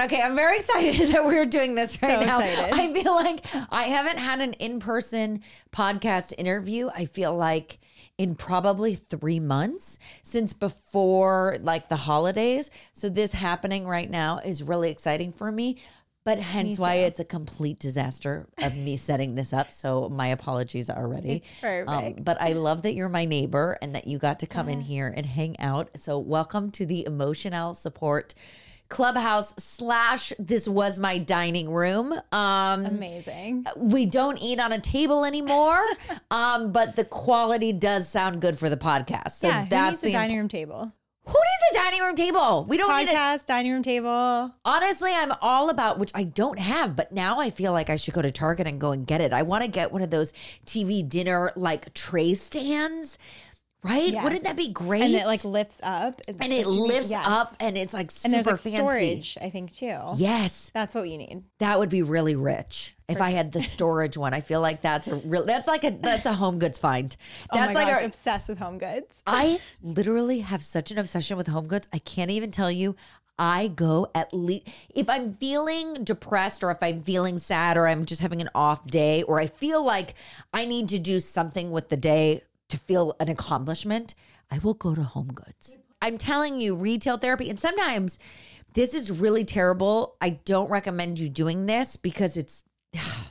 god, okay, I'm very excited that we're doing this right So now. excited. I feel like I haven't had an in-person podcast interview. I feel like in probably 3 months since before like the holidays. So this happening right now is really exciting for me. But hence why it's a complete disaster of me setting this up. So my apologies already. It's perfect. Um, but I love that you're my neighbor and that you got to come in here and hang out. So welcome to the emotional support clubhouse slash this was my dining room. Um Amazing. we don't eat on a table anymore. um, but the quality does sound good for the podcast. So yeah, who that's needs the dining room table? Who needs a dining room table? We don't need a Podcast, dining room table. Honestly, I'm all about which I don't have, but now I feel like I should go to Target and go and get it. I want to get one of those TV dinner like tray stands, right? Wouldn't that be great? And it like lifts up. and it lifts up and it's like super and there's like fancy. storage, I think too. Yes, That's what you need. that would be really rich if I had the storage one. I feel like that's a real. That's like a that's a home goods find. Oh that's oh my like gosh, a, obsessed with home goods. I literally have such an obsession with home goods. I can't even tell you. I go at least if I'm feeling depressed or if I'm feeling sad or I'm just having an off day or I feel like I need to do something with the day to feel an accomplishment, I will go to home goods. I'm telling you, retail therapy, and sometimes this is really terrible. I don't recommend you doing this because it's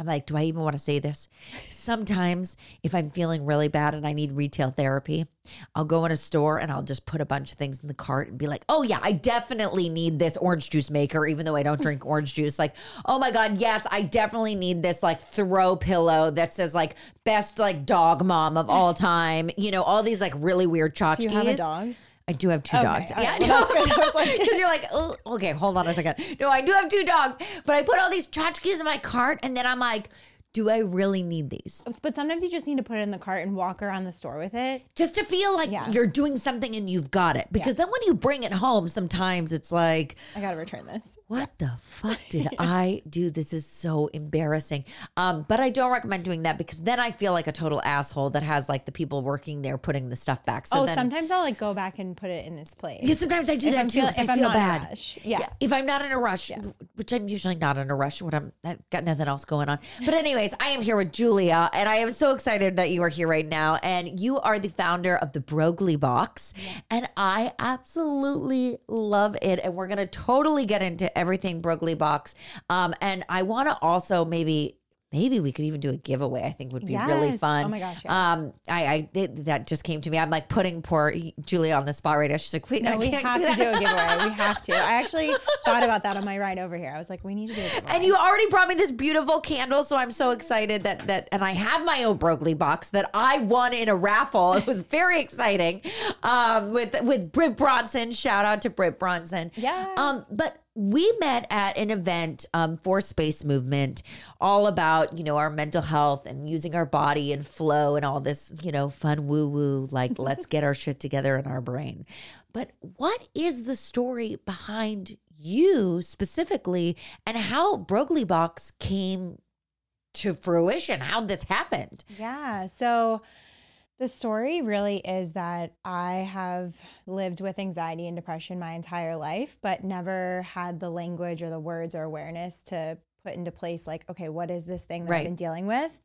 I'm like, do I even want to say this? Sometimes, if I'm feeling really bad and I need retail therapy, I'll go in a store and I'll just put a bunch of things in the cart and be like, oh, yeah, I definitely need this orange juice maker, even though I don't drink orange juice. Like, oh my God, yes, I definitely need this like throw pillow that says like best like dog mom of all time. You know, all these like really weird tchotchkes. Do you have a dog? I do have two Okay, dogs. Yeah, no. Well, that's good. I was like- because you're like, oh, okay, hold on a second. No, I do have two dogs, but I put all these tchotchkes in my cart, and then I'm like, do I really need these? But sometimes you just need to put it in the cart and walk around the store with it. Just to feel like Yeah. you're doing something and you've got it. Because then when you bring it home, sometimes it's like, I gotta return this. What the fuck did I do? This is so embarrassing. Um, but I don't recommend doing that because then I feel like a total asshole that has like the people working there putting the stuff back. So oh, then, sometimes I'll like go back and put it in its place. Yeah, sometimes I do If that I'm too. feel- 'cause I if I'm feel not in a bad. rush. Yeah. If I'm not in a rush, which I'm usually not in a rush when I'm I've got nothing else going on. But anyways, I am here with Julia, and I am so excited that you are here right now. And you are the founder of the Broglie Box, and I absolutely love it. And we're gonna totally get into everything Broglie Box. Um, and I want to also maybe. Maybe we could even do a giveaway. I think would be really fun. Oh my gosh, yes. Um, I, I it, that just came to me. I'm like putting poor Julia on the spot right now. She's like, wait, No, I we can't have do to that. do a giveaway. We have to. I actually thought about that on my ride over here. I was like, we need to do a giveaway. And you already brought me this beautiful candle, so I'm so excited that that and I have my own Broglie box that I won in a raffle. It was very exciting. Um, with with Britt Bronson. Shout out to Britt Bronson. Yeah. Um, but we met at an event um, for Space Movement, all about you know our mental health and using our body and flow and all this you know fun woo woo like let's get our shit together in our brain. But what is the story behind you specifically and how Broglie Box came to fruition? How this happened? Yeah. So the story really is that I have lived with anxiety and depression my entire life, but never had the language or the words or awareness to put into place like, okay, what is this thing that Right. I've been dealing with?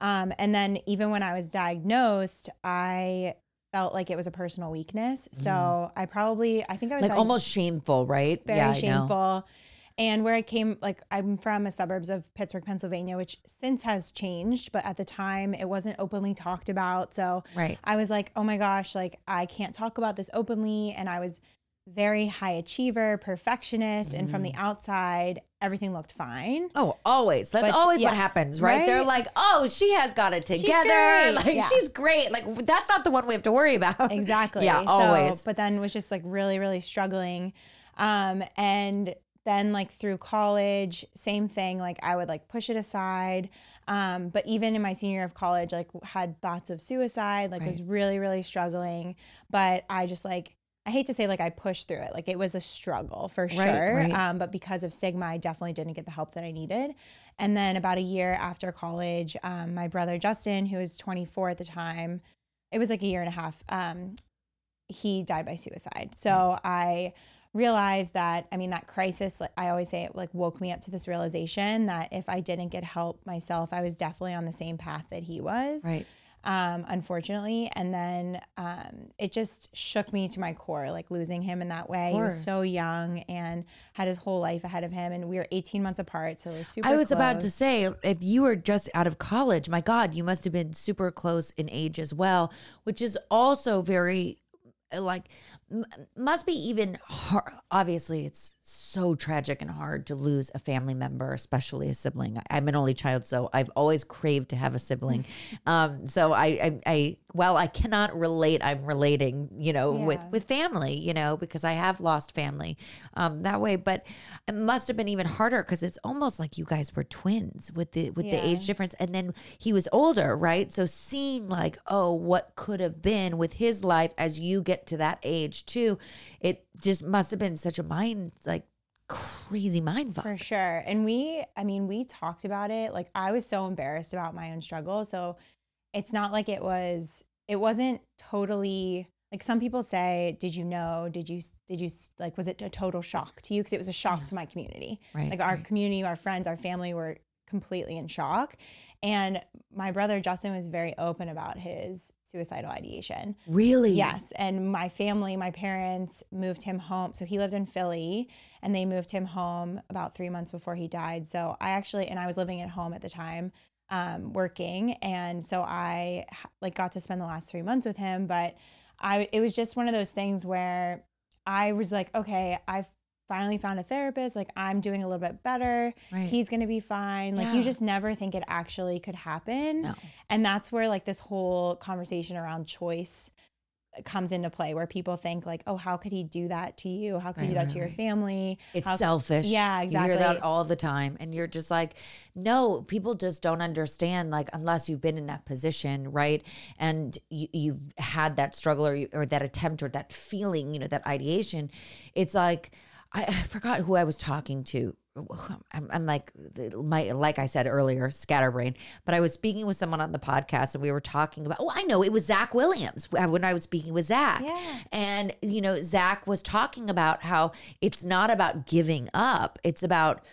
Um, and then even when I was diagnosed, I felt like it was a personal weakness. So I probably, I think I was Mm. Like almost shameful, right? very I know. shameful. And where I came, like I'm from a suburbs of Pittsburgh, Pennsylvania, which since has changed, but at the time it wasn't openly talked about. So Right. I was like, oh my gosh, like I can't talk about this openly. And I was very high achiever, perfectionist, and from Mm. the outside, everything looked fine. Oh, always. That's But, always what happens, right? They're like, oh, she has got it together. great. Like Yeah. she's great. Like that's not the one we have to worry about. Exactly. Yeah, So, always. but then was just like really, really struggling. Um, and then like through college, same thing. Like I would like push it aside. Um, but even in my senior year of college, like had thoughts of suicide, like was really, really struggling. But I just like I hate to say like I pushed through it. Like it was a struggle for sure. right. Um, but because of stigma, I definitely didn't get the help that I needed. And then about a year after college, um, my brother Justin, who was 24 at the time, it was like a year and a half. Um, he died by suicide. So I realized that I mean that crisis like I always say it like woke me up to this realization that if I didn't get help myself I was definitely on the same path that he was. Right. um unfortunately. And then um it just shook me to my core like losing him in that way. He was so young and had his whole life ahead of him and we were 18 months apart so it was super I was about to say, if you were just out of college, my God, you must have been super close in age as well, which is also very like m- must be even hard. Obviously, it's so tragic and hard to lose a family member, especially a sibling. I'm an only child, so I've always craved to have a sibling. um, so I, I, I, while I cannot relate, I'm relating, you know, with Yeah. with family, you know, because I have lost family um, that way. But it must have been even harder because it's almost like you guys were twins with the with the age difference, and then he was older, right? So seeing like, oh, what could have been with his life as you get to that age too, it just must have been such a mind like crazy mind fuck. For sure. And we, I mean, we talked about it. Like I was so embarrassed about my own struggle. So it's not like it was, it wasn't totally like some people say, did you know? Did you, did you, like, was it a total shock to you? Because it was a shock to my community. Right, Like our right. community, our friends, our family were completely in shock. And my brother Justin was very open about his suicidal ideation. Really? Yes. And my family, my parents moved him home. So he lived in Philly and they moved him home about three months before he died. So I actually, and I was living at home at the time, um, working. And so i like got to spend the last three months with him. But I, it was just one of those things where I was like, okay, I've finally found a therapist. Like I'm doing a little bit better. Right. He's going to be fine. Like you just never think it actually could happen. No. And that's where like this whole conversation around choice comes into play where people think like, oh, how could he do that to you? How could he do that right, to your family? It's How- selfish. Yeah, exactly You hear that all the time. And you're just like, no, people just don't understand, like, unless you've been in that position, right? And you, you've had that struggle or, you, or that attempt or that feeling, you know, that ideation. It's like, I, I forgot who I was talking to. I'm, I'm like my like I said earlier, scatterbrain. But I was speaking with someone on the podcast, and we were talking about. Oh, I know it was Zach Williams uh, when I was speaking with Zach. Yeah. And, you know, Zach was talking about how it's not about giving up, it's about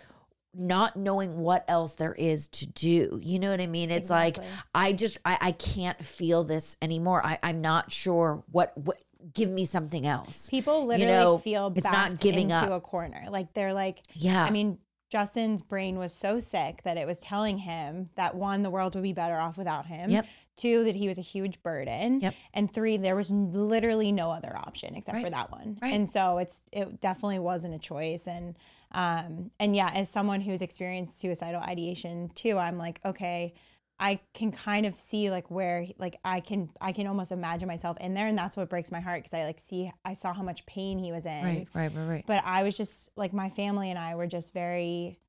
not knowing what else there is to do. You know what I mean? It's like, I just, I, I can't feel this anymore. I, I'm not sure what, what, give me something else. People literally know, feel it's not giving into up. a corner. Like they're like, Yeah. I mean, Justin's brain was so sick that it was telling him that one, the world would be better off without him. Yep. Two, that he was a huge burden. Yep. And three, there was literally no other option except for that one. Right. And so it's it definitely wasn't a choice. And um and yeah, as someone who's experienced suicidal ideation too, I'm like, okay, I can kind of see like where like I can I can almost imagine myself in there, and that's what breaks my heart because I like see I saw how much pain he was in right, right, right, right. but I was just like my family and I were just very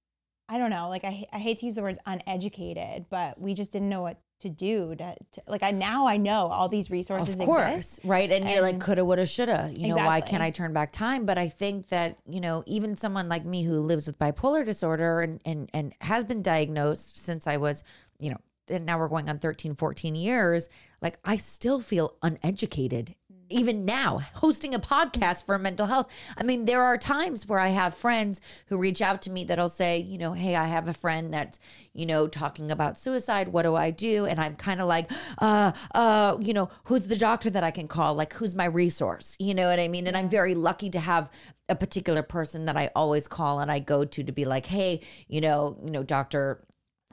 I don't know like I I hate to use the word uneducated but we just didn't know what to do to, to like I now I know all these resources Of course, exist right? And, you're like, coulda, woulda, shoulda. You know, why can't I turn back time? But I think that you know, even someone like me who lives with bipolar disorder and and and has been diagnosed since I was, you know, and now we're going on 13, 14 years. Like, I still feel uneducated. Even now, hosting a podcast for mental health. I mean, there are times where I have friends who reach out to me that'll say, you know, hey, I have a friend that's, you know, talking about suicide. What do I do? And I'm kind of like, uh, uh, you know, who's the doctor that I can call? Like, who's my resource? You know what I mean? And I'm very lucky to have a particular person that I always call and I go to to be like, hey, you know, you know, doctor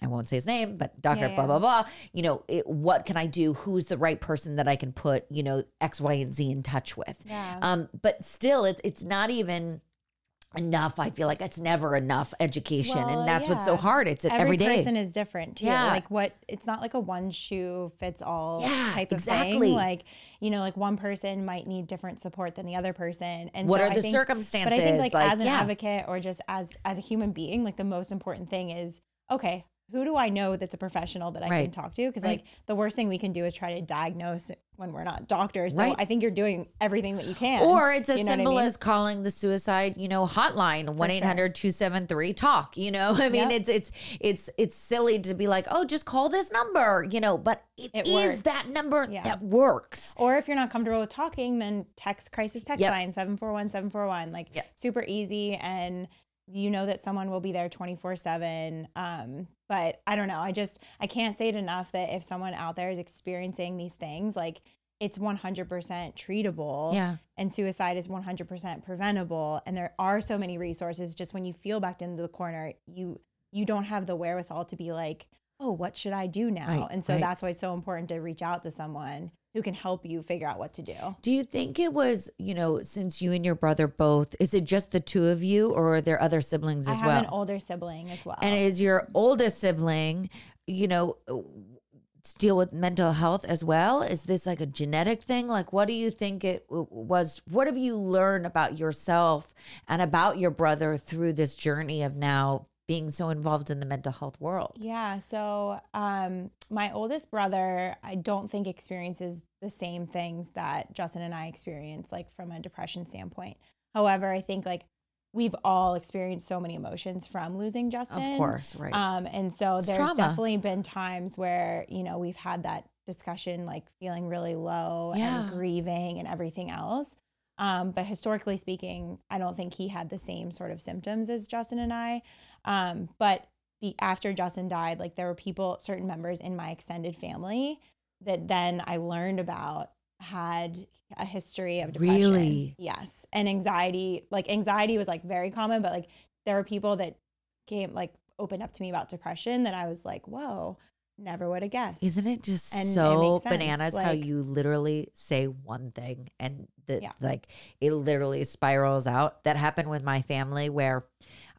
I won't say his name, but Dr. Yeah, blah, yeah. blah, blah. You know, it, what can I do? Who's the right person that I can put, you know, X, Y, and Z in touch with? Yeah. Um, but still, it's, it's not even enough. I feel like it's never enough education. Well, and that's what's so hard. It's every every day. person is different too Yeah. like what it's not like a one shoe fits all Yeah, type of exactly. thing like you know like one person might need different support than the other person and What so are I the think- but I think like, Like, as an yeah. advocate or just as as a human being like the most important thing is okay who do I know that's a professional that I can talk to? Because Right. like the worst thing we can do is try to diagnose when we're not doctors. So Right. I think you're doing everything that you can. Or it's as You know what I simple mean? as calling the suicide, you know, hotline 1-800-273-TALK, you know? I mean, Yep. it's it's it's it's silly to be like, "Oh, just call this number," you know, but It it is works. that number Yeah. that works. Or if you're not comfortable with talking, then text crisis text Yep. line 741 741. Like Yep. super easy. And you know that someone will be there 24 7. Um, but I don't know. I just, I can't say it enough that if someone out there is experiencing these things, like it's 100% treatable. Yeah. And suicide is 100% preventable. And there are so many resources. Just when you feel backed into the corner, you, you don't have the wherewithal to be like, oh, what should I do now? Right, and so right. that's why it's so important to reach out to someone who can help you figure out what to do. Do you think it was, you know, since you and your brother both, is it just the two of you or are there other siblings as well? I as have well? an older sibling as well. And is your oldest sibling, you know, deal with mental health as well? Is this like a genetic thing? Like, what do you think it w- was? What have you learned about yourself and about your brother through this journey of now being so involved in the mental health world? yeah, so um, my oldest brother, I don't think experiences the same things that Justin and I experience, like from a depression standpoint. However, I think like we've all experienced so many emotions from losing Justin. Of course, right. Um, and so It's there's trauma. definitely been times where, you know, we've had that discussion, like feeling really low Yeah. and grieving and everything else. Um, but historically speaking, I don't think he had the same sort of symptoms as Justin and I. Um, but be, after Justin died, like there were people, certain members in my extended family that then I learned about had a history of depression. Really? Yes. And anxiety, like anxiety was like very common, but like there were people that came like opened up to me about depression that I was like, whoa, never would have guessed. Isn't it just And so sense, bananas how you literally say one thing and the Yeah. like it literally spirals out? That happened with my family where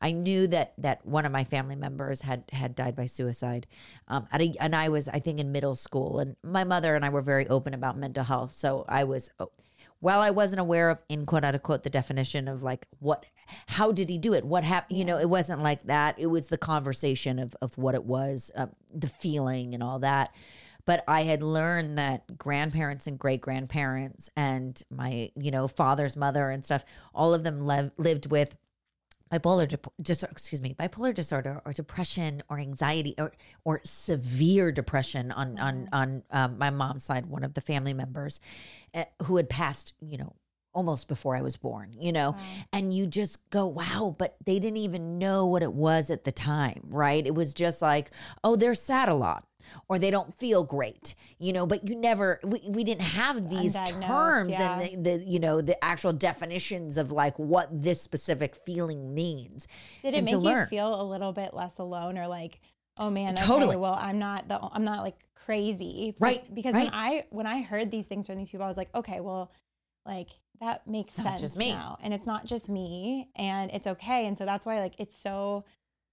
I knew that that one of my family members had had died by suicide, um, at a, and I was I think in middle school, and my mother and I were very open about mental health, so I was. oh, while I wasn't aware of in quote unquote the definition of like what how did he do it? What happened you know it wasn't like that. It was the conversation of of what it was uh, the feeling and all that. But I had learned that grandparents and great grandparents and my you know father's mother and stuff all of them lev- lived with bipolar dis- excuse me bipolar disorder or depression or anxiety or or severe depression on on on um, my mom's side one of the family members uh, who had passed you know almost before I was born you know? And you just go wow but they didn't even know what it was at the time right? It was just like oh they're sad a lot or they don't feel great you know but you never we, we didn't have these terms yeah. and the, the you know the actual definitions of like what this specific feeling means Did it make you feel a little bit less alone or like, oh man, okay, Totally. well, I'm not the I'm not like crazy. Right, Because right. when I when I heard these things from these people, I was like, okay, well, like that makes It's sense just me. now. And it's not just me and it's okay. And so that's why like it's so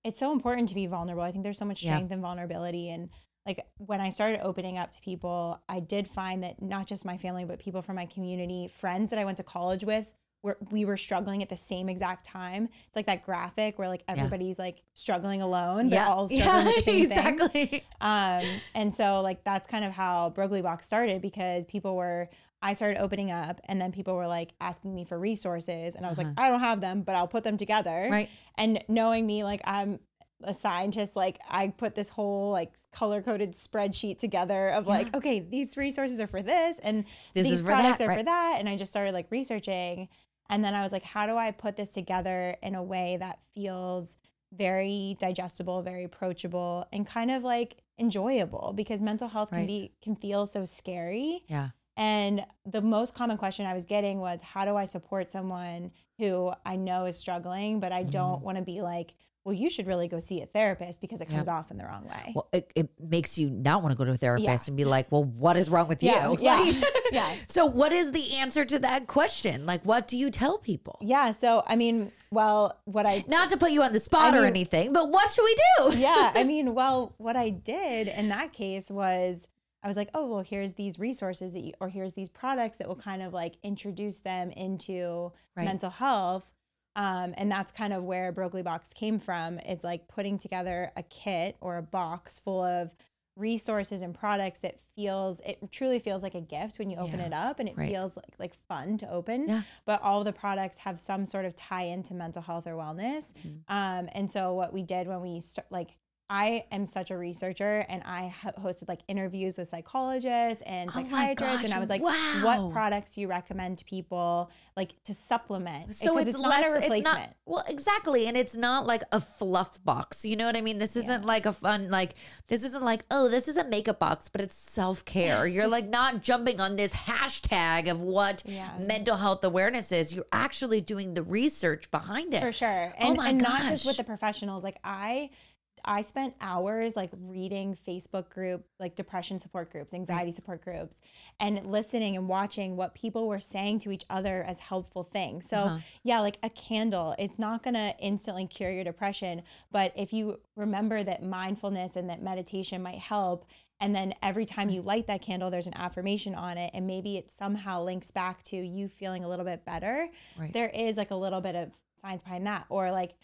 it's so important to be vulnerable. I think there's so much Yeah. strength in vulnerability and like when I started opening up to people, I did find that not just my family, but people from my community, friends that I went to college with, were we were struggling at the same exact time. It's like that graphic where like everybody's like struggling alone, but all struggling with the same thing. exactly Um, and so like that's kind of how Broglie Box started because people were I started opening up and then people were like asking me for resources and I was like, I don't have them, but I'll put them together. Uh-huh. Right. And knowing me, like I'm a scientist, like I put this whole like color coded spreadsheet together of like, okay, these resources are for this and This these is for products that, are right. for that. And I just started like researching. And then I was like, how do I put this together in a way that feels very digestible, very approachable, and kind of like enjoyable because mental health can be can feel so scary. yeah And the most common question I was getting was, how do I support someone who I know is struggling, but I Mm-hmm. don't want to be like, well, you should really go see a therapist because it Yeah. comes off in the wrong way. well it, it makes you not want to go to a therapist Yeah. and be like well what is wrong with Yeah, you yeah, yeah. so what is the answer to that question like what do you tell people yeah. So, I mean, well, what I not to put you on the spot I or anything but what should we do yeah, I mean, well, what I did in that case was I was like, oh, well, here's these resources that you, or here's these products that will kind of like introduce them into Right. mental health. Um, and that's kind of where Broglie Box came from. It's like putting together a kit or a box full of resources and products that feels it truly feels like a gift when you open Yeah, it up and it right. feels like like fun to open Yeah. but all the products have some sort of tie into mental health or wellness Mm-hmm. um, and so what we did when we start like I am such a researcher and I hosted like interviews with psychologists and Oh psychiatrists and I was like wow. what products do you recommend to people like to supplement So Because it's, not a replacement not well, exactly, and it's not like a fluff box. You know what I mean? This isn't like a fun like. This isn't like oh, this is a makeup box, but it's self care. You're like not jumping on this hashtag of what Yeah. mental health awareness is. You're actually doing the research behind it. for sure Oh and, my and not just with the professionals like i i spent hours like reading facebook group like depression support groups anxiety support groups and listening and watching what people were saying to each other as helpful things so Uh-huh. yeah like a candle it's not going to instantly cure your depression but if you remember that mindfulness and that meditation might help and then every time you light that candle there's an affirmation on it and maybe it somehow links back to you feeling a little bit better Right. there is like a little bit of science behind that or like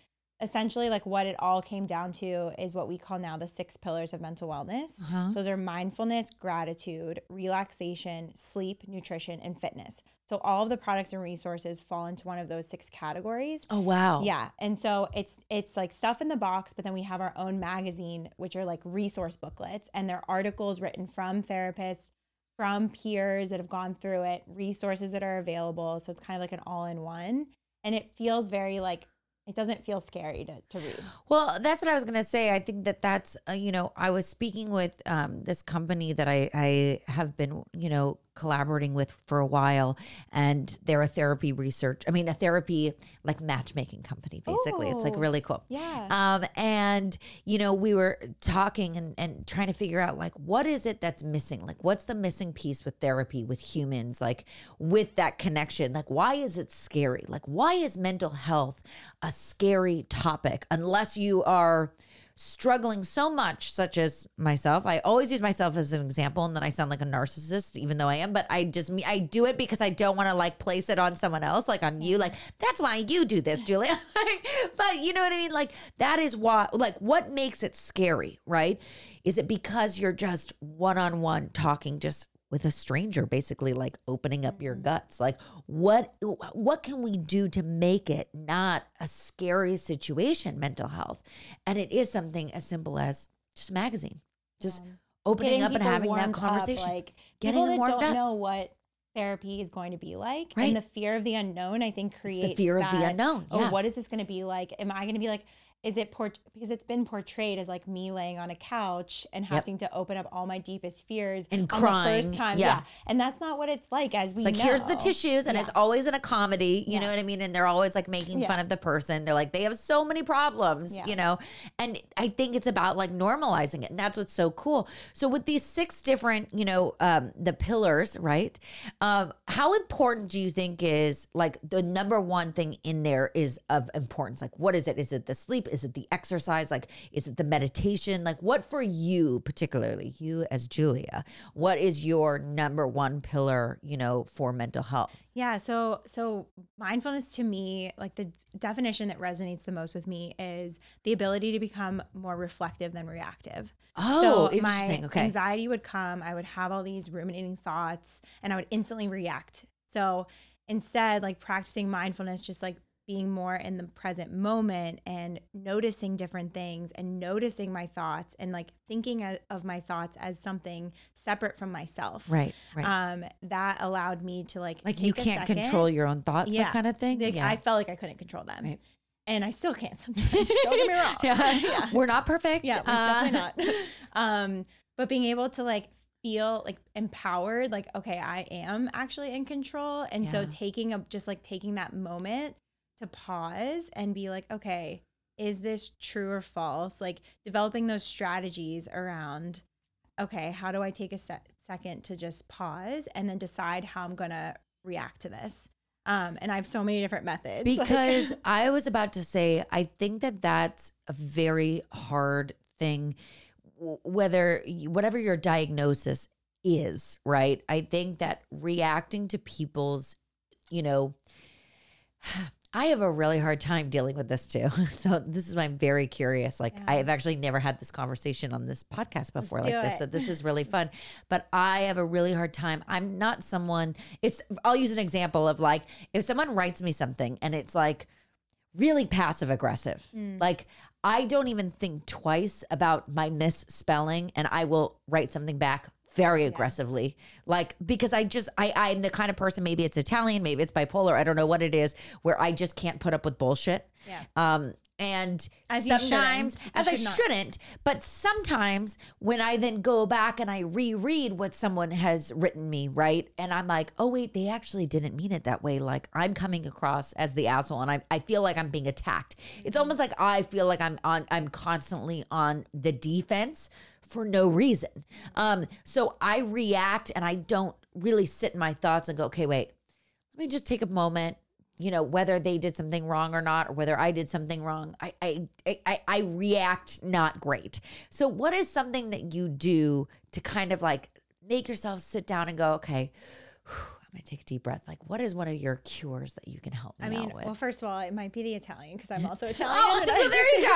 essentially like what it all came down to is what we call now the six pillars of mental wellness. Uh-huh. so those are mindfulness gratitude relaxation sleep nutrition and fitness. So all of the products and resources fall into one of those six categories. Oh wow. yeah. And so it's it's like stuff in the box but then we have our own magazine which are like resource booklets and they're articles written from therapists from peers that have gone through it resources that are available. So it's kind of like an all-in-one. And it feels very like it doesn't feel scary to, to read Well, that's what I was gonna say. I think that that's uh, you know I was speaking with um, this company that I I have been you know collaborating with for a while, and they're a therapy research. I mean, a therapy like matchmaking company. Basically, it's like Oh, really cool. yeah Um, and you know, we were talking and, and trying to figure out like what is it that's missing? Like what's the missing piece with therapy, with humans, like with that connection? Like why is it scary? Like why is mental health a scary topic unless you are struggling so much, such as myself. I always use myself as an example, and then I sound like a narcissist, even though I am. But I just I do it because I don't want to like place it on someone else, like on you. Like that's why you do this, Julia. but you know what I mean? Like that is why. Like what makes it scary, right? Is it because you're just one on one talking just with a stranger basically like opening up your mm-hmm. guts. Like what what can we do to make it not a scary situation mental health? And it is something as simple as just magazine. Just opening up and having that warmed up, conversation. like Getting people that don't up. know what therapy is going to be like Right. and the fear of the unknown i think creates the fear of the that, unknown, oh what is this going to be like? Am i going to be like is it port because it's been portrayed as like me laying on a couch and having to open up all my deepest fears And crying, the first time yeah. and that's not what it's like as we It's like know. here's the tissues, and Yeah. it's always in a comedy. You know what I mean? And they're always like making Yeah. fun of the person. They're like they have so many problems, Yeah. you know. And I think it's about like normalizing it, and that's what's so cool. So with these six different, you know, um, the pillars, right? Um, how important do you think is like the number one thing in there is of importance? Like, what is it? Is it the sleep? Is it the exercise? Like, is it the meditation? Like, what for you particularly, you as Julia? What is your number one pillar, you know, for mental health? Yeah, so so mindfulness to me, like the definition that resonates the most with me is the ability to become more reflective than reactive. Oh, so interesting. my Okay. anxiety would come, I would have all these ruminating thoughts and I would instantly react. So instead, like practicing mindfulness, just like being more in the present moment and noticing different things and noticing my thoughts and like thinking of my thoughts as something separate from myself. Right, right. Um, that allowed me to like like you can't second. control your own thoughts, that kind of thing. Like yeah. I felt like I couldn't control them, Right. and I still can't sometimes. Don't get me wrong. yeah. We're not perfect. yeah, Uh, definitely not. um, but being able to like feel like empowered, like okay, I am actually in control, and so taking a just like taking that moment to pause and be like, okay, is this true or false? Like developing those strategies around. Okay, how do I take a se- second to just pause and then decide how I'm gonna react to this? Um, and I have so many different methods like- because I was about to say, I think that that's a very hard thing, whether whatever your diagnosis is, right? I think that reacting to people's, you know, I have a really hard time dealing with this too. So this is why I'm very curious. Like I have actually never had this conversation on this podcast before Let's like this. it. So this is really fun. But I have a really hard time. I'm not someone it's I'll use an example of like if someone writes me something and it's like really passive aggressive. Mm. Like I don't even think twice about my misspelling and I will write something back very aggressively. Like because I just I I'm the kind of person maybe it's Italian, maybe it's bipolar, I don't know what it is, where I just can't put up with bullshit. Yeah. Um and As sometimes as I should not. shouldn't, but sometimes when I then go back and I reread what someone has written me, right? And I'm like, oh wait, they actually didn't mean it that way. Like I'm coming across as the asshole and I, I feel like I'm being attacked. It's almost like I feel like I'm on I'm constantly on the defense for no reason. Um, so I react and I don't really sit in my thoughts and go, okay, wait, let me just take a moment you know whether they did something wrong or not or whether i did something wrong i i i, I react not great so what is something that you do to kind of like make yourself sit down and go okay whew, i'm take a deep breath like what is one of your cures that you can help me I mean, well, first of all, it might be the Italian because I'm also Italian. oh so I- there you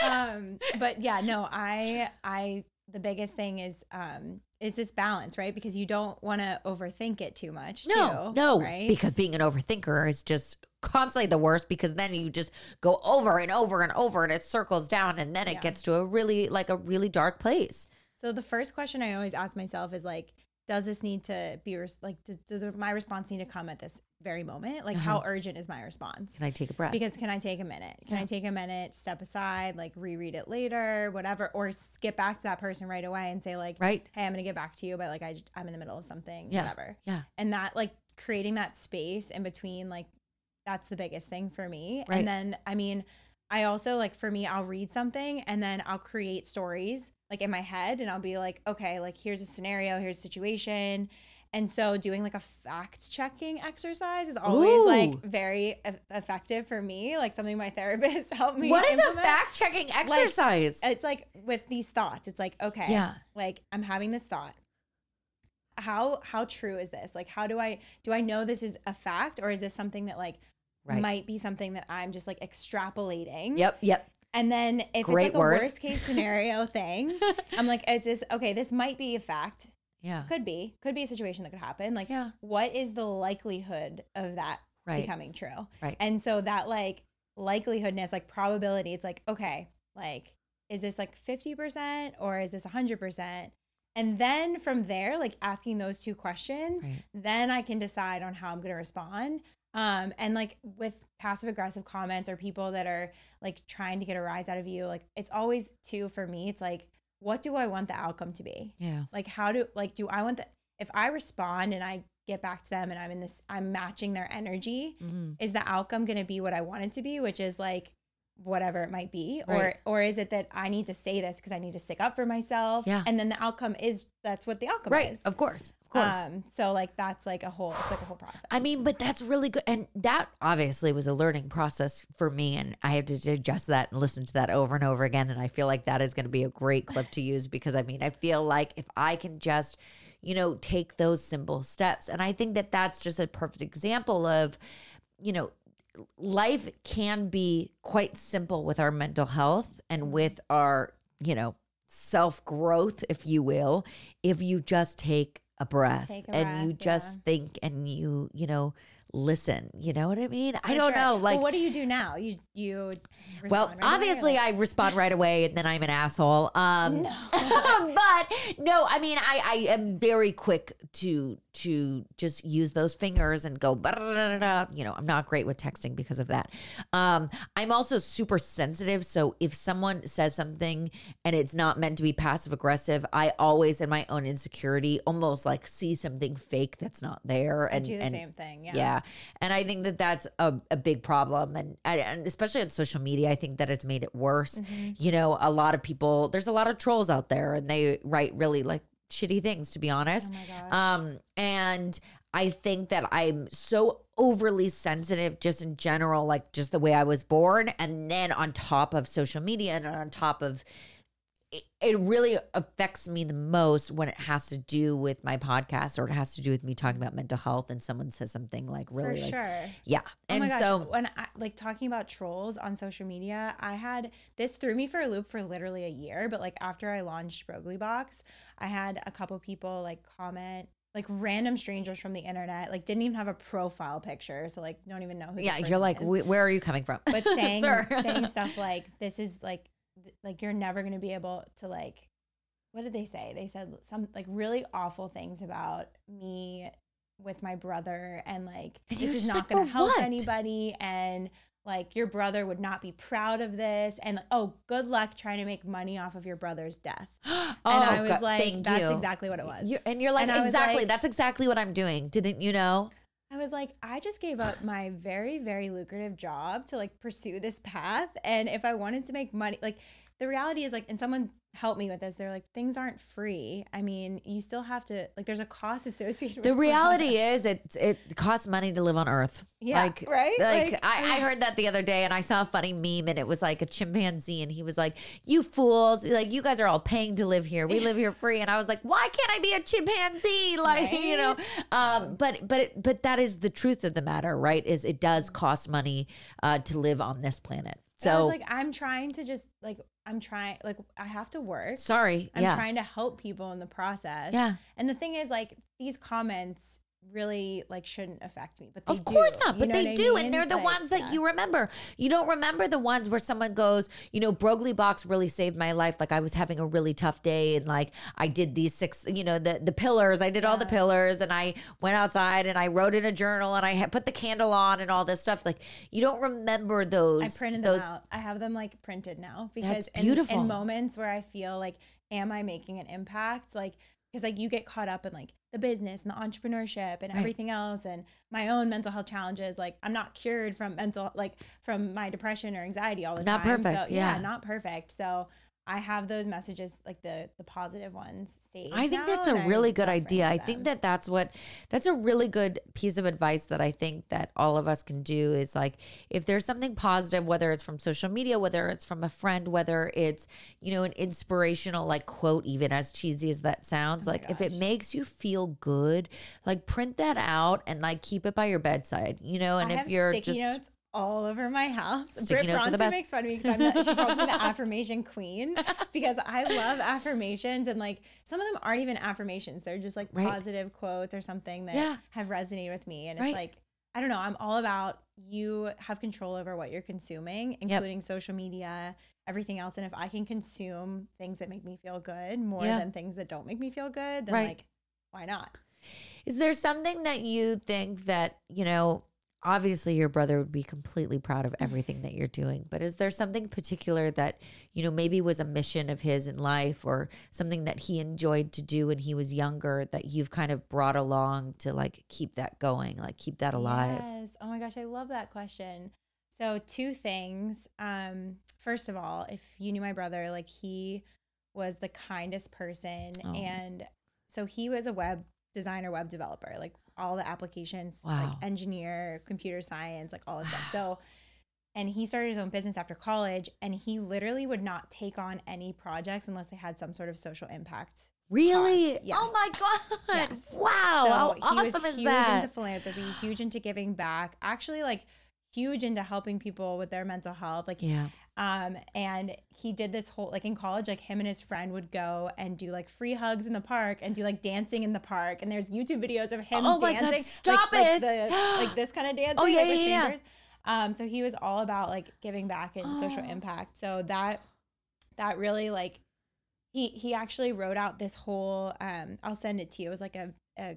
go um, but yeah, no, I, I, the biggest thing is, um, is this balance, right? Because you don't want to overthink it too much. no too, no right? because being an overthinker is just constantly the worst because then you just go over and over and over and it circles down and then it Yeah. gets to a really like a really dark place So the first question I always ask myself is like, does this need to be res- like, does, does my response need to come at this very moment? Like, how uh-huh. urgent is my response? can i take a breath Because can I take a minute? Can I take a minute, step aside, like reread it later, whatever, or skip back to that person right away and say like, right hey, I'm gonna get back to you, but like I, I'm in the middle of something, Yeah. whatever. yeah And that like creating that space in between, like that's the biggest thing for me. Right. And then I mean, I also like for me, I'll read something and then I'll create stories like in my head and I'll be like, okay, like here's a scenario, here's a situation. And so doing like a fact checking exercise is always Ooh. like very e- effective for me, like something my therapist helped me. What is a fact checking exercise? It's like with these thoughts. It's like, okay, Yeah. like I'm having this thought. How how true is this? Like how do I do I know this is a fact or is this something that like Right. might be something that I'm just like extrapolating? yep, yep. And then if Great it's like word. a worst case scenario thing, I'm like, is this okay? This might be a fact. Yeah. Could be. Could be a situation that could happen. Like, Yeah. what is the likelihood of that Right. becoming true? Right. And so that like likelihoodness, like probability, it's like, okay, like, is this like 50% or is this 100%? And then from there, like asking those two questions, Right. then I can decide on how I'm going to respond. Um, and like with passive aggressive comments or people that are like trying to get a rise out of you, like it's always too for me, it's like, what do I want the outcome to be? Yeah. Like, how do, like, do I want the, if I respond and I get back to them and I'm in this, I'm matching their energy, hmm is the outcome going to be what I want it to be, which is like whatever it might be, Right. or or is it that I need to say this because I need to stick up for myself? Yeah. and then the outcome is that's what the outcome Right. is. Of course. Of course. Um, so like that's like a whole, it's like a whole process. I mean, but that's really good. And that obviously was a learning process for me. And I have to digest that and listen to that over and over again. And I feel like that is going to be a great clip to use because I mean, I feel like if I can just, you know, take those simple steps. And I think that that's just a perfect example of, you know, life can be quite simple with our mental health and with our, you know, self growth, if you will, if you just take a breath Take a and you just yeah. think and you, you know, listen. You know what I mean? I don't sure. know. Well, Like, what do you do now? You you well, right obviously, I respond right away, and then I'm an asshole. Um, but no, I mean, I, I am very quick to to just use those fingers and go. You know, I'm not great with texting because of that. Um, I'm also super sensitive, so if someone says something and it's not meant to be passive aggressive, I always, in my own insecurity, almost like see something fake that's not there, I and do the and same thing. Yeah. yeah. And I think that that's a, a big problem. And, and especially on social media, I think that it's made it worse. Mm-hmm. You know, a lot of people, there's a lot of trolls out there and they write really like shitty things, to be honest. Oh. Um, and I think that I'm so overly sensitive just in general, like just the way I was born. And then on top of social media and on top of it, really affects me the most when it has to do with my podcast or it has to do with me talking about mental health and someone says something like really For like sure. yeah Oh and my gosh, so when I like talking about trolls on social media, I had this threw me for a loop for literally a year. But like after I launched Broglie Box, I had a couple people like comment, like random strangers from the internet, like didn't even have a profile picture, so like don't even know who. yeah you're like is. Where are you coming from but saying saying stuff like this is like like you're never gonna be able to like what did they say? They said some like really awful things about me with my brother and like And this is not like, gonna help what?" anybody and like your brother would not be proud of this and oh good luck trying to make money off of your brother's death. oh and I oh, was God, like that's you. exactly what it was. You're- and you're like And exactly like- that's exactly what i'm doing didn't you know I was like, I just gave up my very, very lucrative job to like pursue this path. And if I wanted to make money, like the reality is like, and someone helped me with this, they're like, things aren't free. I mean, you still have to, like, there's a cost associated with that. the reality is it it costs money to live on earth. Yeah, like right? like, Like, I, I heard that the other day and i saw a funny meme and it was like a chimpanzee and he was like you fools like you guys are all paying to live here. We live here free. And i was like why can't i be a chimpanzee? Like you know um but but it, but that is the truth of the matter right is it does cost money uh to live on this planet. So I was like, I'm trying to just like, I'm trying, like, I have to work. sorry I'm yeah trying to help people in the process. yeah And the thing is, like, these comments really like shouldn't affect me, but they Of course do. not, You but they what I do, mean? and they're the Like, ones that yeah. you remember. You don't remember the ones where someone goes, you know, Broglie box really saved my life. Like I was having a really tough day, and like I did these six, you know, the the pillars. I did all the pillars, and I went outside and I wrote in a journal, and I had put the candle on and all this stuff. Like you don't remember those. I printed those. them out. I have them like printed now because in- beautiful. In, moments where I feel like, am I making an impact? Like, because like you get caught up in like the business and the entrepreneurship and Right. everything else, and my own mental health challenges. Like, I'm not cured from mental like from my depression or anxiety all the Not time. perfect, So, yeah. not perfect. So. I have those messages, like the the positive ones, saved. I think that's a and I really good idea. I think that that's what that's a really good piece of advice that I think that all of us can do is like if there's something positive whether it's from social media, whether it's from a friend, whether it's, you know, an inspirational like quote even as cheesy as that sounds, Oh like if it makes you feel good, like print that out and like keep it by your bedside, you know, and I if you're just notes all over my house. Sticky Britt notes are the Bronson makes fun of me because I'm the, she calls me the affirmation queen because I love affirmations and like some of them aren't even affirmations. They're just like Right. positive quotes or something that Yeah. have resonated with me. And Right. it's like I don't know. I'm all about you have control over what you're consuming, including social media, everything else. And if I can consume things that make me feel good more Yeah. than things that don't make me feel good, then Right. like why not? Is there something that you think that, you know, obviously your brother would be completely proud of everything that you're doing, but is there something particular that, you know, maybe was a mission of his in life or something that he enjoyed to do when he was younger that you've kind of brought along to like keep that going, like keep that alive? Yes. Oh my gosh, I love that question. So two things. Um, first of all, if you knew my brother, like he was the kindest person, Oh. and so he was a web designer, web developer, like all the applications, Wow. like engineer, computer science, like all that stuff. So. And he started his own business after college, and he literally would not take on any projects unless they had some sort of social impact Really? Oh yes. Oh my God. Yes. Wow. So How he awesome was is huge that? into philanthropy, huge into giving back. Actually, like huge into helping people with their mental health. Like, yeah. um, and he did this whole like in college, like him and his friend would go and do like free hugs in the park and do like dancing in the park. And there's YouTube videos of him Oh my God, dancing. stop like, it. Like, the, like this kind of dancing. Oh, yeah, like, yeah, yeah. Um, so he was all about like giving back and social Oh. impact. So that that really like he he actually wrote out this whole um I'll send it to you. It was like a, a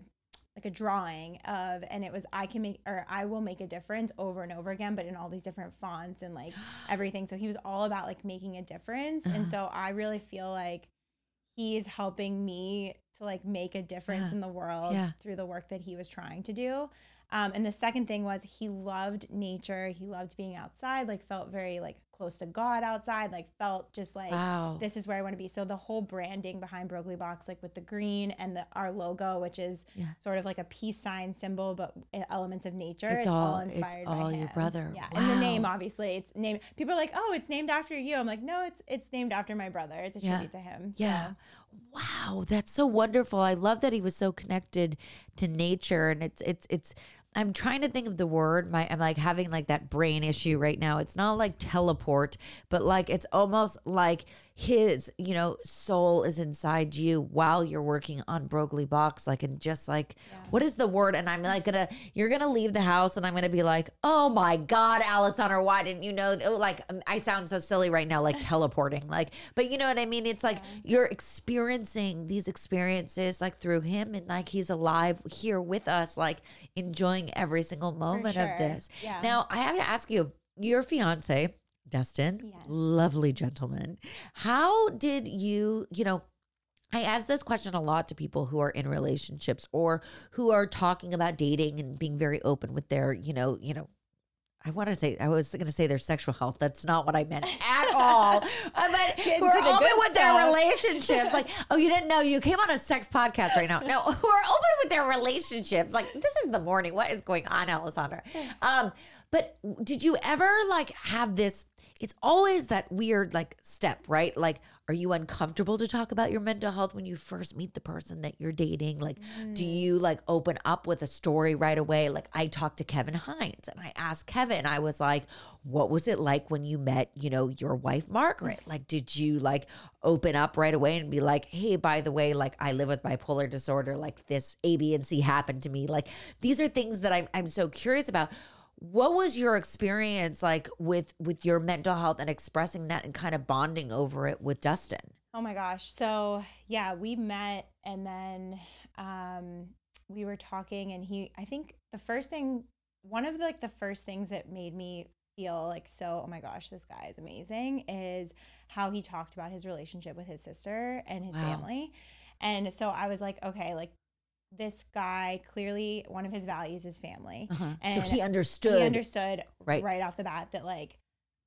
like a drawing of and it was I can make or I will make a difference over and over again, but in all these different fonts and like everything. So he was all about like making a difference. And Uh-huh. so I really feel like he is helping me to like make a difference Yeah. in the world Yeah. through the work that he was trying to do. Um, and the second thing was he loved nature. He loved being outside, like felt very like close to God outside, like felt just like Wow. this is where I want to be. So the whole branding behind Broglie Box, like with the green and the our logo, which is Yeah. sort of like a peace sign symbol, but e, elements of nature. It's It's, all- all, it's inspired by all your him. brother. Yeah, and the name obviously it's named. People are like, oh, it's named after you. I'm like, no, it's it's named after my brother. It's a Yeah. tribute to him. Yeah. So, Wow, that's so wonderful. I love that he was so connected to nature and it's it's it's I'm trying to think of the word. My I'm like having like that brain issue right now. It's not like teleport, but like it's almost like his, you know, soul is inside you while you're working on Broglie Box. Like and just like what is the word? And I'm like gonna you're gonna leave the house and I'm gonna be like, oh my God, Alessandra, why didn't you know? Oh, Like um, I sound so silly right now, like teleporting. Like, but you know what I mean? It's like you're experiencing these experiences like through him and like he's alive here with us, like enjoying every single moment of this. Yeah. Now I have to ask you, your fiance, Dustin, Yes. lovely gentleman. How did you, you know, I ask this question a lot to people who are in relationships or who are talking about dating and being very open with their, you know, you know, I want to say I was going to say their sexual health. That's not what I meant at all. Uh, but Get who are into open with their relationships. Like, oh, you didn't know you came on a sex podcast right now. No, who are open with their relationships. Like, this is the morning. What is going on, Alessandra? Um, but did you ever like have this? It's always that weird like step, right? Like, are you uncomfortable to talk about your mental health when you first meet the person that you're dating? Like, do mm. you like open up with a story right away? Like, I talked to Kevin Hines and I asked Kevin, I was like, what was it like when you met, you know, your wife, Margaret? Like, did you like open up right away and be like, hey, by the way, like, I live with bipolar disorder, like, this A, B, and C happened to me? Like, these are things that I'm, I'm so curious about what was your experience like with with your mental health and expressing that and kind of bonding over it with Dustin? Oh my gosh. So yeah, we met and then um we were talking and he I think the first thing one of the, like the first things that made me feel like so oh my gosh, this guy is amazing is how he talked about his relationship with his sister and his Wow. family. And so I was like, okay, like this guy clearly one of his values is family. so And he understood. He understood Right. right off the bat that like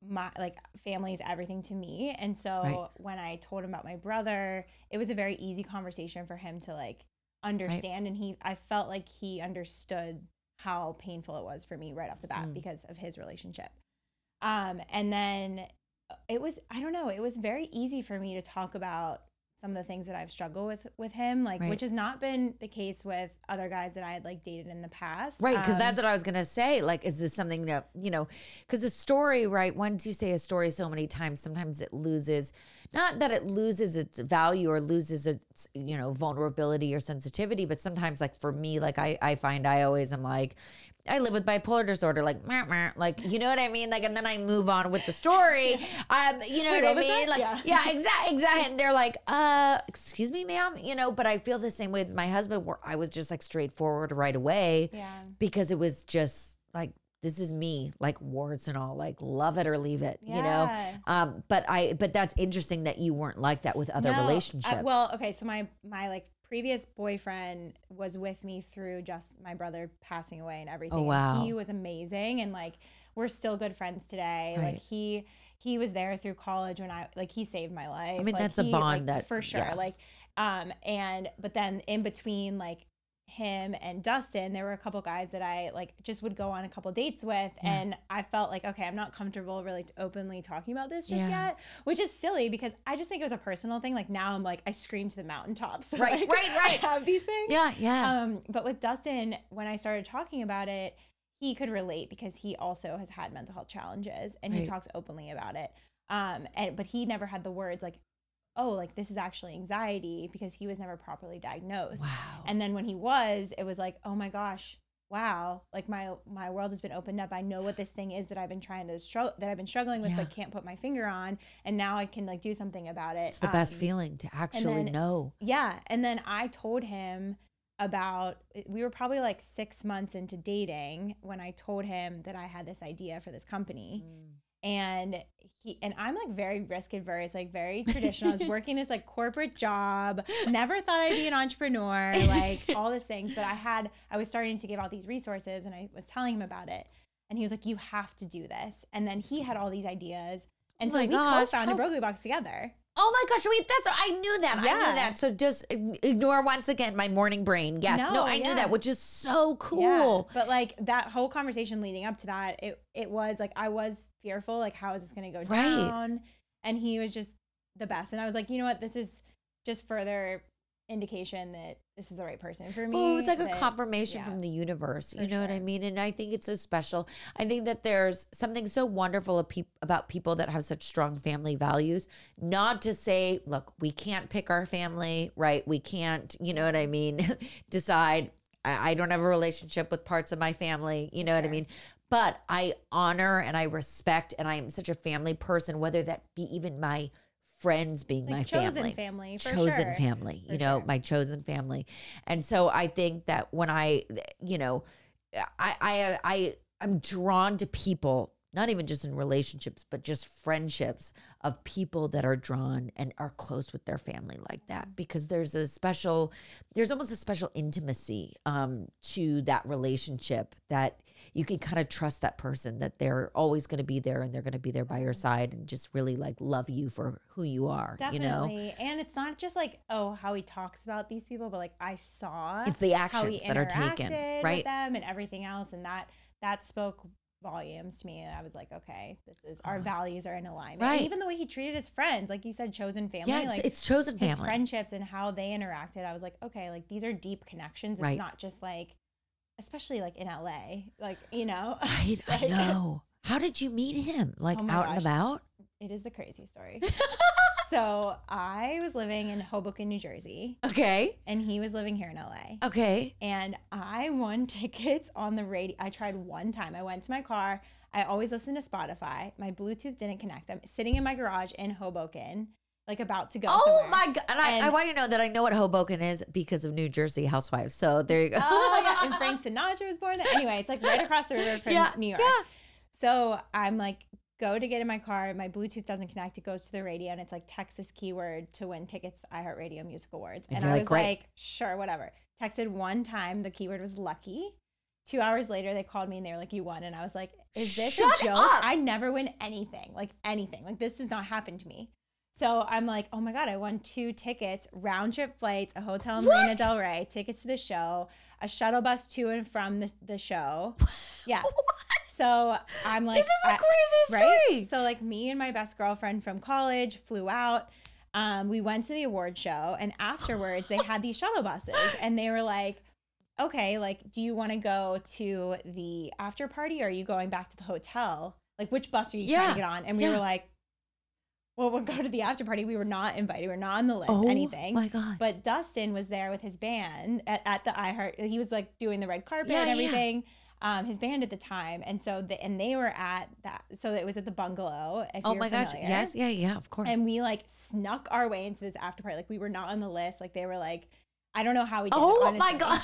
my like family is everything to me. And so Right. when I told him about my brother, it was a very easy conversation for him to like understand and he I felt like he understood how painful it was for me right off the bat Mm. because of his relationship. Um and then it was I don't know, it was very easy for me to talk about some of the things that I've struggled with with him, like Right. which has not been the case with other guys that I had like dated in the past. Right, because Um, that's what I was gonna say. Like, is this something that you know? Because the story, right? Once you say a story so many times, sometimes it loses. Not that it loses its value or loses its you know vulnerability or sensitivity, but sometimes, like for me, like I I find I always am like. I live with bipolar disorder, like, meh, meh, like you know what I mean, like, and then I move on with the story. Um, you know Wait, what I what was mean, that? like, Yeah. yeah, exactly, exactly. And they're like, uh, excuse me, ma'am, you know. But I feel the same way with my husband, where I was just like straightforward right away Yeah. because it was just like this is me like warts and all like love it or leave it you know um but i but that's interesting that you weren't like that with other No, I- relationships well, okay, so my my like previous boyfriend was with me through just my brother passing away and everything. Oh, wow. he was amazing, and like we're still good friends today. Right. Like he he was there through college when I like he saved my life. I mean, Like, that's a bond like, that- for sure. yeah. Like um and but then in between like him and Dustin, there were a couple guys that I like just would go on a couple dates with, Yeah. and I felt like okay, I'm not comfortable really openly talking about this just Yeah. yet, which is silly because I just think it was a personal thing. Like now I'm like I scream to the mountaintops. that, Right, like, right, right. I have these things. yeah yeah Um, but with Dustin, when I started talking about it, he could relate because he also has had mental health challenges and Right. he talks openly about it. Um, and but he never had the words like, "Oh, like this is actually anxiety," because he was never properly diagnosed. wow And then when he was, it was like, "Oh my gosh." Wow, like my my world has been opened up. I know what this thing is that I've been trying to struggle that I've been struggling with, Yeah. but can't put my finger on, and now I can like do something about it. it's the best Um, feeling to actually then- know yeah. And then I told him about, we were probably like six months into dating when I told him that I had this idea for this company. And he, and I'm like very risk adverse, like very traditional. I was working this like corporate job, never thought I'd be an entrepreneur, like all these things. But I had, I was starting to give out these resources and I was telling him about it. And he was like, you have to do this. And then he had all these ideas. And Oh so we gosh, co-founded how- Broglie Box together. Oh my gosh, wait, that's I knew that. I knew that. So just ignore once again my morning brain. Yes. No, No, I knew that, which is so Yeah. cool. But like that whole conversation leading up to that, it it was like I was fearful, like how is this gonna go Right. down? And he was just the best. And I was like, you know what, this is just further indication that this is the right person for me. Well, it was like a confirmation yeah. from the universe. You know what I mean? And I think it's so special. I think that there's something so wonderful about people that have such strong family values. Not to say, look, we can't pick our family, right? We can't, you know what I mean? Decide. I, I don't have a relationship with parts of my family. You know what I mean? But I honor and I respect, and I am such a family person, whether that be even my friends being Like my chosen family family, chosen sure. family, you For know, sure. my chosen family. And so I think that when I, you know, I, I, I, I'm drawn to people, not even just in relationships, but just friendships of people that are drawn and are close with their family like Mm-hmm. that, because there's a special, there's almost a special intimacy um, to that relationship that you can kind of trust that person that they're always going to be there and they're going to be there by your side and just really like love you for who you are, you know? Definitely. And it's not just like, oh, how he talks about these people, but like I saw It's the actions that are taken, right? With them and everything else. And that that spoke volumes to me. And I was like, okay, this is our values are in alignment. Uh-huh. Right. And even the way he treated his friends, like you said, chosen family. Yeah, it's, like it's chosen his family. friendships and how they interacted. I was like, okay, like these are deep connections. It's Right. not just like especially like in LA. Like, you know. Right, it's I know. How did you meet him? Like Oh out and about? It is the crazy story. so I was living in Hoboken, New Jersey, Okay. and he was living here in LA. Okay. And I won tickets on the radio. I tried one time. I went to my car. I always listen to Spotify. My Bluetooth didn't connect. I'm sitting in my garage in Hoboken, like about to go. Oh somewhere. my god! And I, I want you to know that I know what Hoboken is because of New Jersey Housewives. So there you go. Oh yeah, and Frank Sinatra was born there. Anyway, it's like right across the river from Yeah, New York. yeah. So I'm like, go to get in my car. My Bluetooth doesn't connect. It goes to the radio, and it's like text this keyword to win tickets to iHeartRadio Music Awards. And And, I like, was "Great." like, sure, whatever. Texted one time. The keyword was lucky. Two hours later, they called me and they were like, "You won," and I was like, "Is this Shut a joke? up. I never win anything, like anything. Like this does not happen to me." So I'm like, "Oh my god, I won two tickets, round trip flights, a hotel in Marina Del Rey, tickets to the show, a shuttle bus to and from the, the show." Yeah. So I'm like, This is a crazy story. So like me and my best girlfriend from college flew out. Um, we went to the award show, and afterwards they had these shuttle buses, and they were like, "Okay, like, do you want to go to the after party, or are you going back to the hotel? Like, which bus are you trying to get on?" And we yeah. were like, "Well, we'll go to the after party." We were not invited. We were not on the list. oh anything. my god! But Dustin was there with his band at, at the iHeart. He was like doing the red carpet Yeah, and yeah, yeah. everything. Um, his band at the time, and so the, and they were at that. So it was at the bungalow. If oh you're my gosh! familiar. Yes, yeah, yeah. Of course. And we like snuck our way into this after party. Like we were not on the list. Like they were like, I don't know how we did. it, oh my god!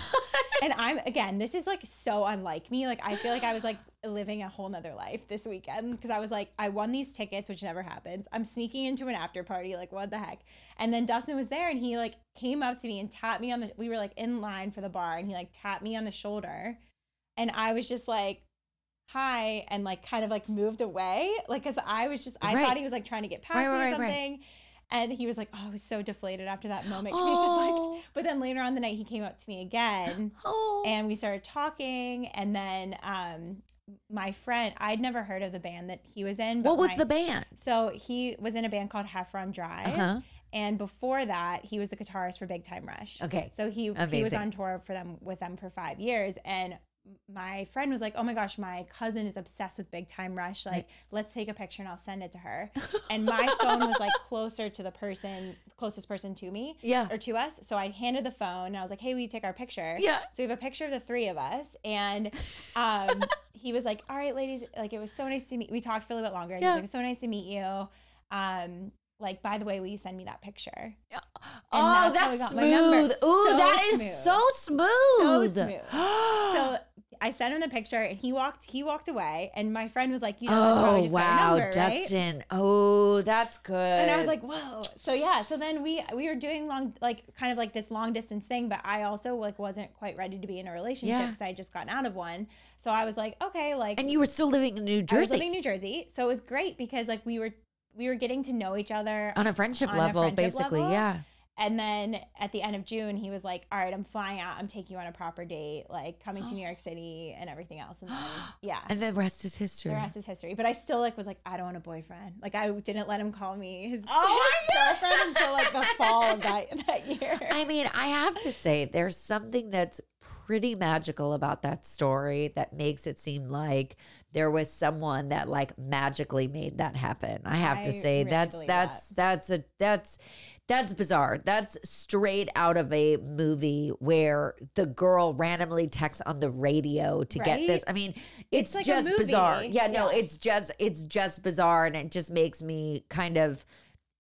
And I'm again, this is like so unlike me. Like I feel like I was like living a whole nother life this weekend because I was like, I won these tickets, which never happens. I'm sneaking into an after party, like what the heck? And then Dustin was there and he like came up to me and tapped me on the we were like in line for the bar and he like tapped me on the shoulder. And I was just like, hi, and like kind of like moved away. Like cause I was just I Right. thought he was like trying to get past Right, me or right. something. And he was like, oh, I was so deflated after that moment. Cause he's just like, oh, but then later on the night, he came up to me again oh. and we started talking. And then um, my friend, I'd never heard of the band that he was in. what was my- the band? So he was in a band called Heffron Drive. Uh-huh. And before that, he was the guitarist for Big Time Rush. Okay. So he he was on tour for them with them for five years. And my friend was like, "Oh my gosh, my cousin is obsessed with Big Time Rush. Like, let's take a picture and I'll send it to her." And my phone was like closer to the person, closest person to me, Yeah. or to us. So I handed the phone and I was like, "Hey, will you take our picture?" Yeah. So we have a picture of the three of us, and um, he was like, "All right, ladies, like it was so nice to meet." We talked for a little bit longer. And Yeah. He was like, "It was so nice to meet you." Um, like, by the way, will you send me that picture? Oh, that's that's got my number. smooth. Ooh, So that is smooth. so smooth. So smooth. So I sent him the picture, and he walked. He walked away, and my friend was like, "You know, oh wow, number, right?" Dustin. Oh, that's good. And I was like, "Whoa!" So yeah, so then we we were doing long, like kind of like this long distance thing, but I also like wasn't quite ready to be in a relationship Yeah. because I had just gotten out of one. So I was like, okay, like and you were still living in New I was Jersey. living in New Jersey, so it was great because like we were we were getting to know each other on a friendship on a level, friendship basically. level. Yeah. And then at the end of June, he was like, "All right, I'm flying out. I'm taking you on a proper date, like coming to New York City and everything else." And then, yeah, And the rest is history. the rest is history. But I still like was like, I don't want a boyfriend. Like I didn't let him call me his, Oh his girlfriend until like the fall of that that year. I mean, I have to say, there's something that's pretty magical about that story that makes it seem like there was someone that like magically made that happen. I have to say really that's that's that's a that's that's bizarre. That's straight out of a movie where the girl randomly texts on the radio to get Right? this. I mean, it's, It's like a just bizarre. Yeah, no, it's just it's just bizarre and it just makes me kind of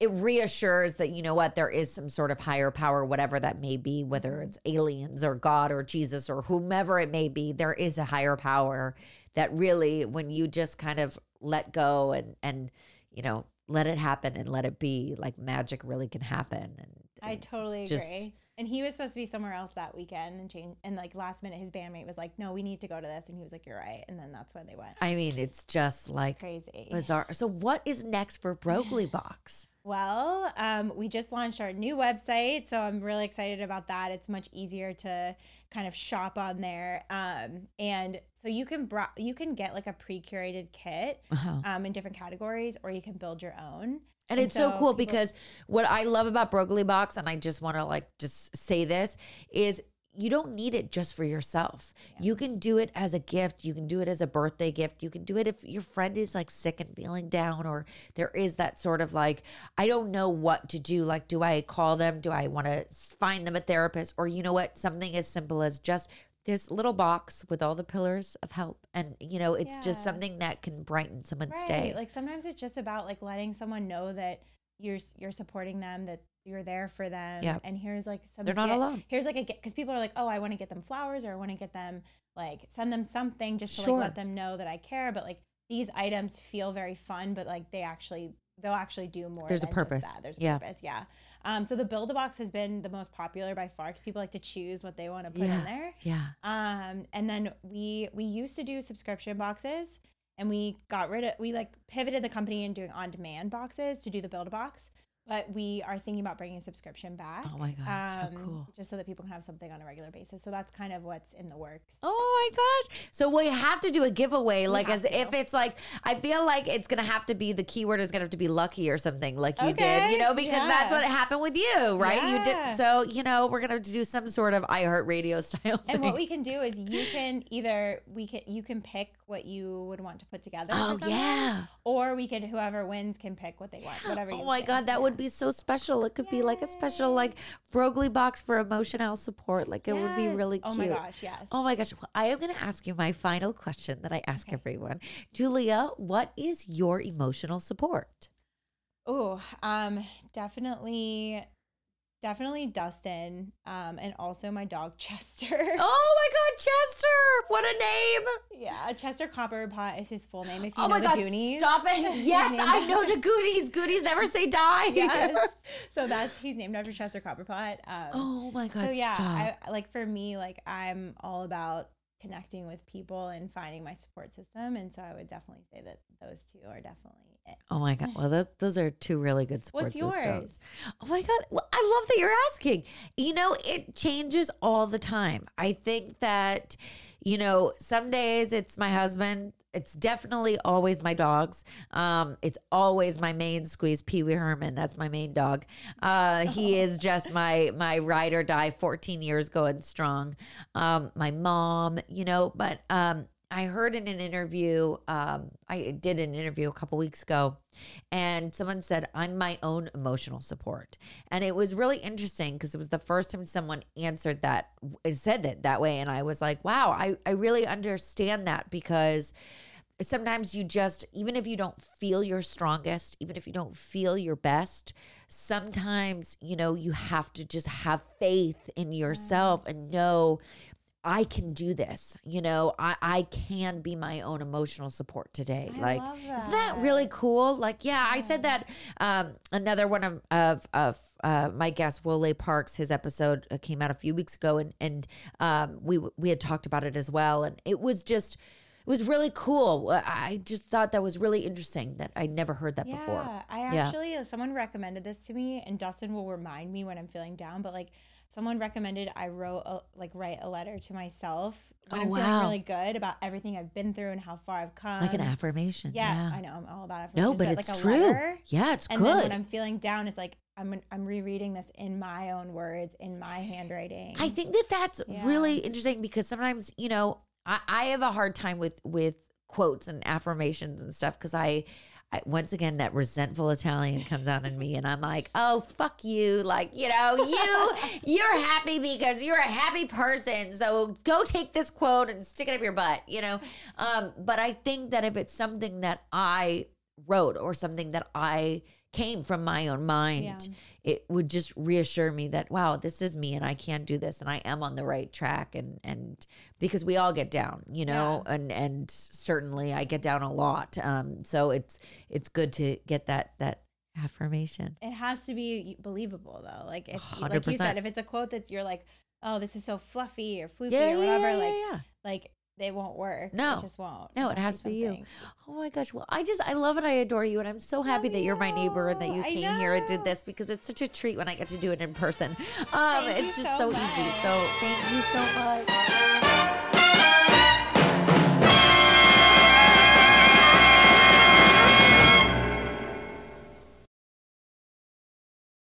it reassures that you know what there is some sort of higher power whatever that may be whether it's aliens or god or jesus or whomever it may be there is a higher power that really when you just kind of let go and and you know let it happen and let it be like magic really can happen and I totally just- agree. And he was supposed to be somewhere else that weekend and change and like last minute his bandmate was like, No, we need to go to this and he was like, You're right. And then that's when they went. i mean it's just like Crazy. bizarre so what is next for broglie box Well, um, we just launched our new website, so I'm really excited about that. It's much easier to kind of shop on there, um, and so you can bro- you can get like a pre-curated kit Uh-huh. um, in different categories, or you can build your own. And it's so, cool people- because what I love about Broglie Box, and I just want to like just say this, is you don't need it just for yourself. You can do it as a gift. You can do it as a birthday gift. You can do it if your friend is like sick and feeling down, or there is that sort of like, I don't know what to do. Like, do I call them? Do I want to find them a therapist? Or you know what? Something as simple as just this little box with all the pillars of help. And, you know, it's just something that can brighten someone's Right. day. Like sometimes it's just about like letting someone know that you're you're supporting them, that you're there for them. Yeah. And here's like some They're not gift- alone. Here's like a because people are like, oh, I want to get them flowers or I want to get them like send them something just to Sure. like let them know that I care. But like these items feel very fun, but like they actually they'll actually do more. There's a purpose. that. There's a Yeah. purpose. Yeah. Um. So the build a box has been the most popular by far because people like to choose what they want to put Yeah. in there. yeah. Um, and then we we used to do subscription boxes, and we got rid of we like pivoted the company and doing on demand boxes to do the build a box. But we are thinking about bringing subscription back. Oh my gosh, so um, cool. Just so that people can have something on a regular basis. So that's kind of what's in the works. Oh my gosh. So we have to do a giveaway, like as to. if it's like, I feel like it's going to have to be the keyword is going to have to be lucky or something like you did, you know, because that's what happened with you, right? You did. So, you know, we're going to do some sort of iHeartRadio style thing. And what we can do is you can either we can you can pick what you would want to put together. Oh, yeah. Or we could whoever wins can pick what they want. Whatever. Oh my. God, that would be so special. It could be like a special, like Broglie box for emotional support. Like it would be Yes. really Oh cute. my gosh, yes. Oh my gosh. Well, I am going to ask you my final question that I ask everyone. Julia, what is your emotional support? Oh, um, definitely, definitely Dustin, um, and also my dog Chester. Oh my God, Chester! What a name! Yeah, Chester Copperpot is his full name. If you Oh know my the God, Goonies, stop it! Yes, I know the Goonies. Goonies never say die. yes. So that's he's named after Chester Copperpot. Um, Oh my God, so yeah. I, like for me, like I'm all about connecting with people and finding my support system, and so I would definitely say that those two are definitely it. Oh my God. Well, those, those are two really good support What's systems. yours? Oh my God. Well, I love that you're asking. You know, it changes all the time. I think that, you know, some days it's my husband. It's definitely always my dogs. Um, it's always my main squeeze, Pee Wee Herman. That's my main dog. Uh, he is just my my ride or die. Fourteen years going strong. Um, my mom, you know, but um, I heard in an interview, um, I did an interview a couple weeks ago, and someone said, I'm my own emotional support. And it was really interesting because it was the first time someone answered that, said that that way. And I was like, wow, I, I really understand that because sometimes you just even if you don't feel your strongest even if you don't feel your best sometimes you know you have to just have faith in yourself and know I can do this. You know, I, I can be my own emotional support today. I like, love isn't that really cool? Like, yeah, I said that. Um, another one of of, of uh, my guest, Wole Parks, his episode uh, came out a few weeks ago, and and um, we we had talked about it as well, and it was just. It was really cool. I I just thought that was really interesting that I'd never heard that Yeah, before. I actually uh, someone recommended this to me, and Dustin will remind me when I'm feeling down. But like someone recommended, I wrote a, like write a letter to myself when Oh, I'm wow. feeling really good about everything I've been through and how far I've come. Like an affirmation. Yeah, Yeah. I know I'm all about No, affirmations. but like it's a true. letter. Yeah, it's good. And then when I'm feeling down, it's like I'm I'm rereading this in my own words, in my handwriting. I think that that's Yeah. really interesting because sometimes, you know, I, I have a hard time with with quotes and affirmations and stuff because I, I once again that resentful Italian comes out in me and I'm like, oh fuck you, like you know you you're happy because you're a happy person, so go take this quote and stick it up your butt, you know. Um, but I think that if it's something that I wrote or something that I came from my own mind, Yeah. it would just reassure me that wow, this is me and I can do this and I am on the right track and and because we all get down, you know, and and certainly I get down a lot. Um so it's it's good to get that that affirmation. it has to be believable though. Like if like you said, if it's a quote that you're like, oh, this is so fluffy or floofy Yeah, or whatever, yeah, like yeah, yeah. like they won't work. No. it just won't. No, it has to be you. Oh my gosh. Well, I just I love and I adore you and I'm so happy that you're my neighbor and that you. came here and did this because it's such a treat when I get to do it in person. Um it's just so so easy. So thank you so much.